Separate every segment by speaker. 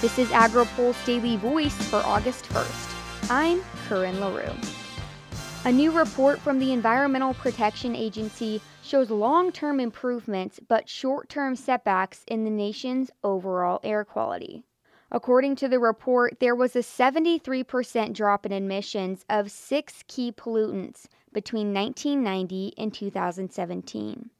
Speaker 1: This is AgriPulse Daily Voice for August 1st. I'm Corinne LaRue. A new report from the Environmental Protection Agency shows long term improvements but short term setbacks in the nation's overall air quality. According to the report, there was a 73% drop in emissions of six key pollutants between 1990 and 2017.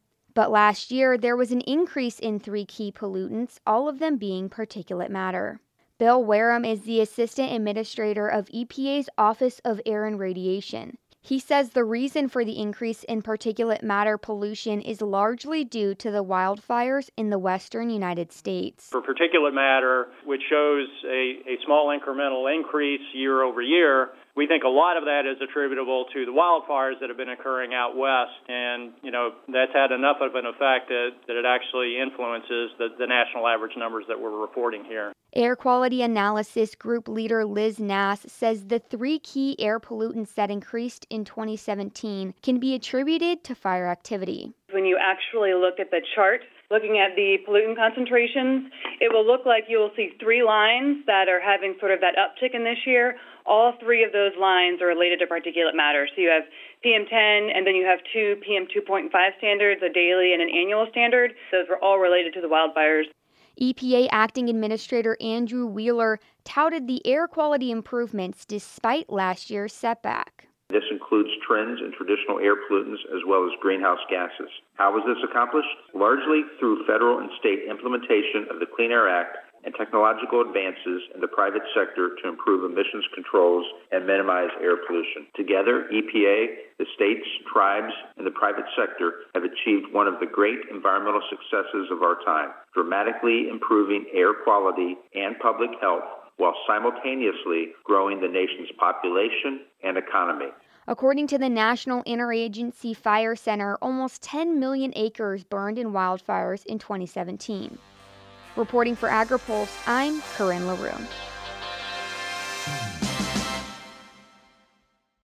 Speaker 1: But last year, there was an increase in three key pollutants, all of them being particulate matter. Bill Wehrum is the Assistant Administrator of EPA's Office of Air and Radiation. He says the reason for the increase in particulate matter pollution is largely due to the wildfires in the western United States.
Speaker 2: For particulate matter, which shows a, a small incremental increase year over year, we think a lot of that is attributable to the wildfires that have been occurring out west, and you know that's had enough of an effect that, that it actually influences the, the national average numbers that we're reporting here.
Speaker 1: Air quality analysis group leader Liz Nass says the three key air pollutants that increased in 2017 can be attributed to fire activity.
Speaker 3: When you actually look at the chart, looking at the pollutant concentrations, it will look like you will see three lines that are having sort of that uptick in this year. All three of those lines are related to particulate matter. So you have PM10, and then you have two PM2.5 standards, a daily and an annual standard. Those were all related to the wildfires.
Speaker 1: EPA Acting Administrator Andrew Wheeler touted the air quality improvements despite last year's setback.
Speaker 4: This includes trends in traditional air pollutants as well as greenhouse gases. How was this accomplished? Largely through federal and state implementation of the Clean Air Act and technological advances in the private sector to improve emissions controls and minimize air pollution. Together, EPA, the states, tribes, and the private sector have achieved one of the great environmental successes of our time, dramatically improving air quality and public health while simultaneously growing the nation's population and economy.
Speaker 1: According to the National Interagency Fire Center, almost 10 million acres burned in wildfires in 2017. Reporting for AgriPulse, I'm Corinne LaRue.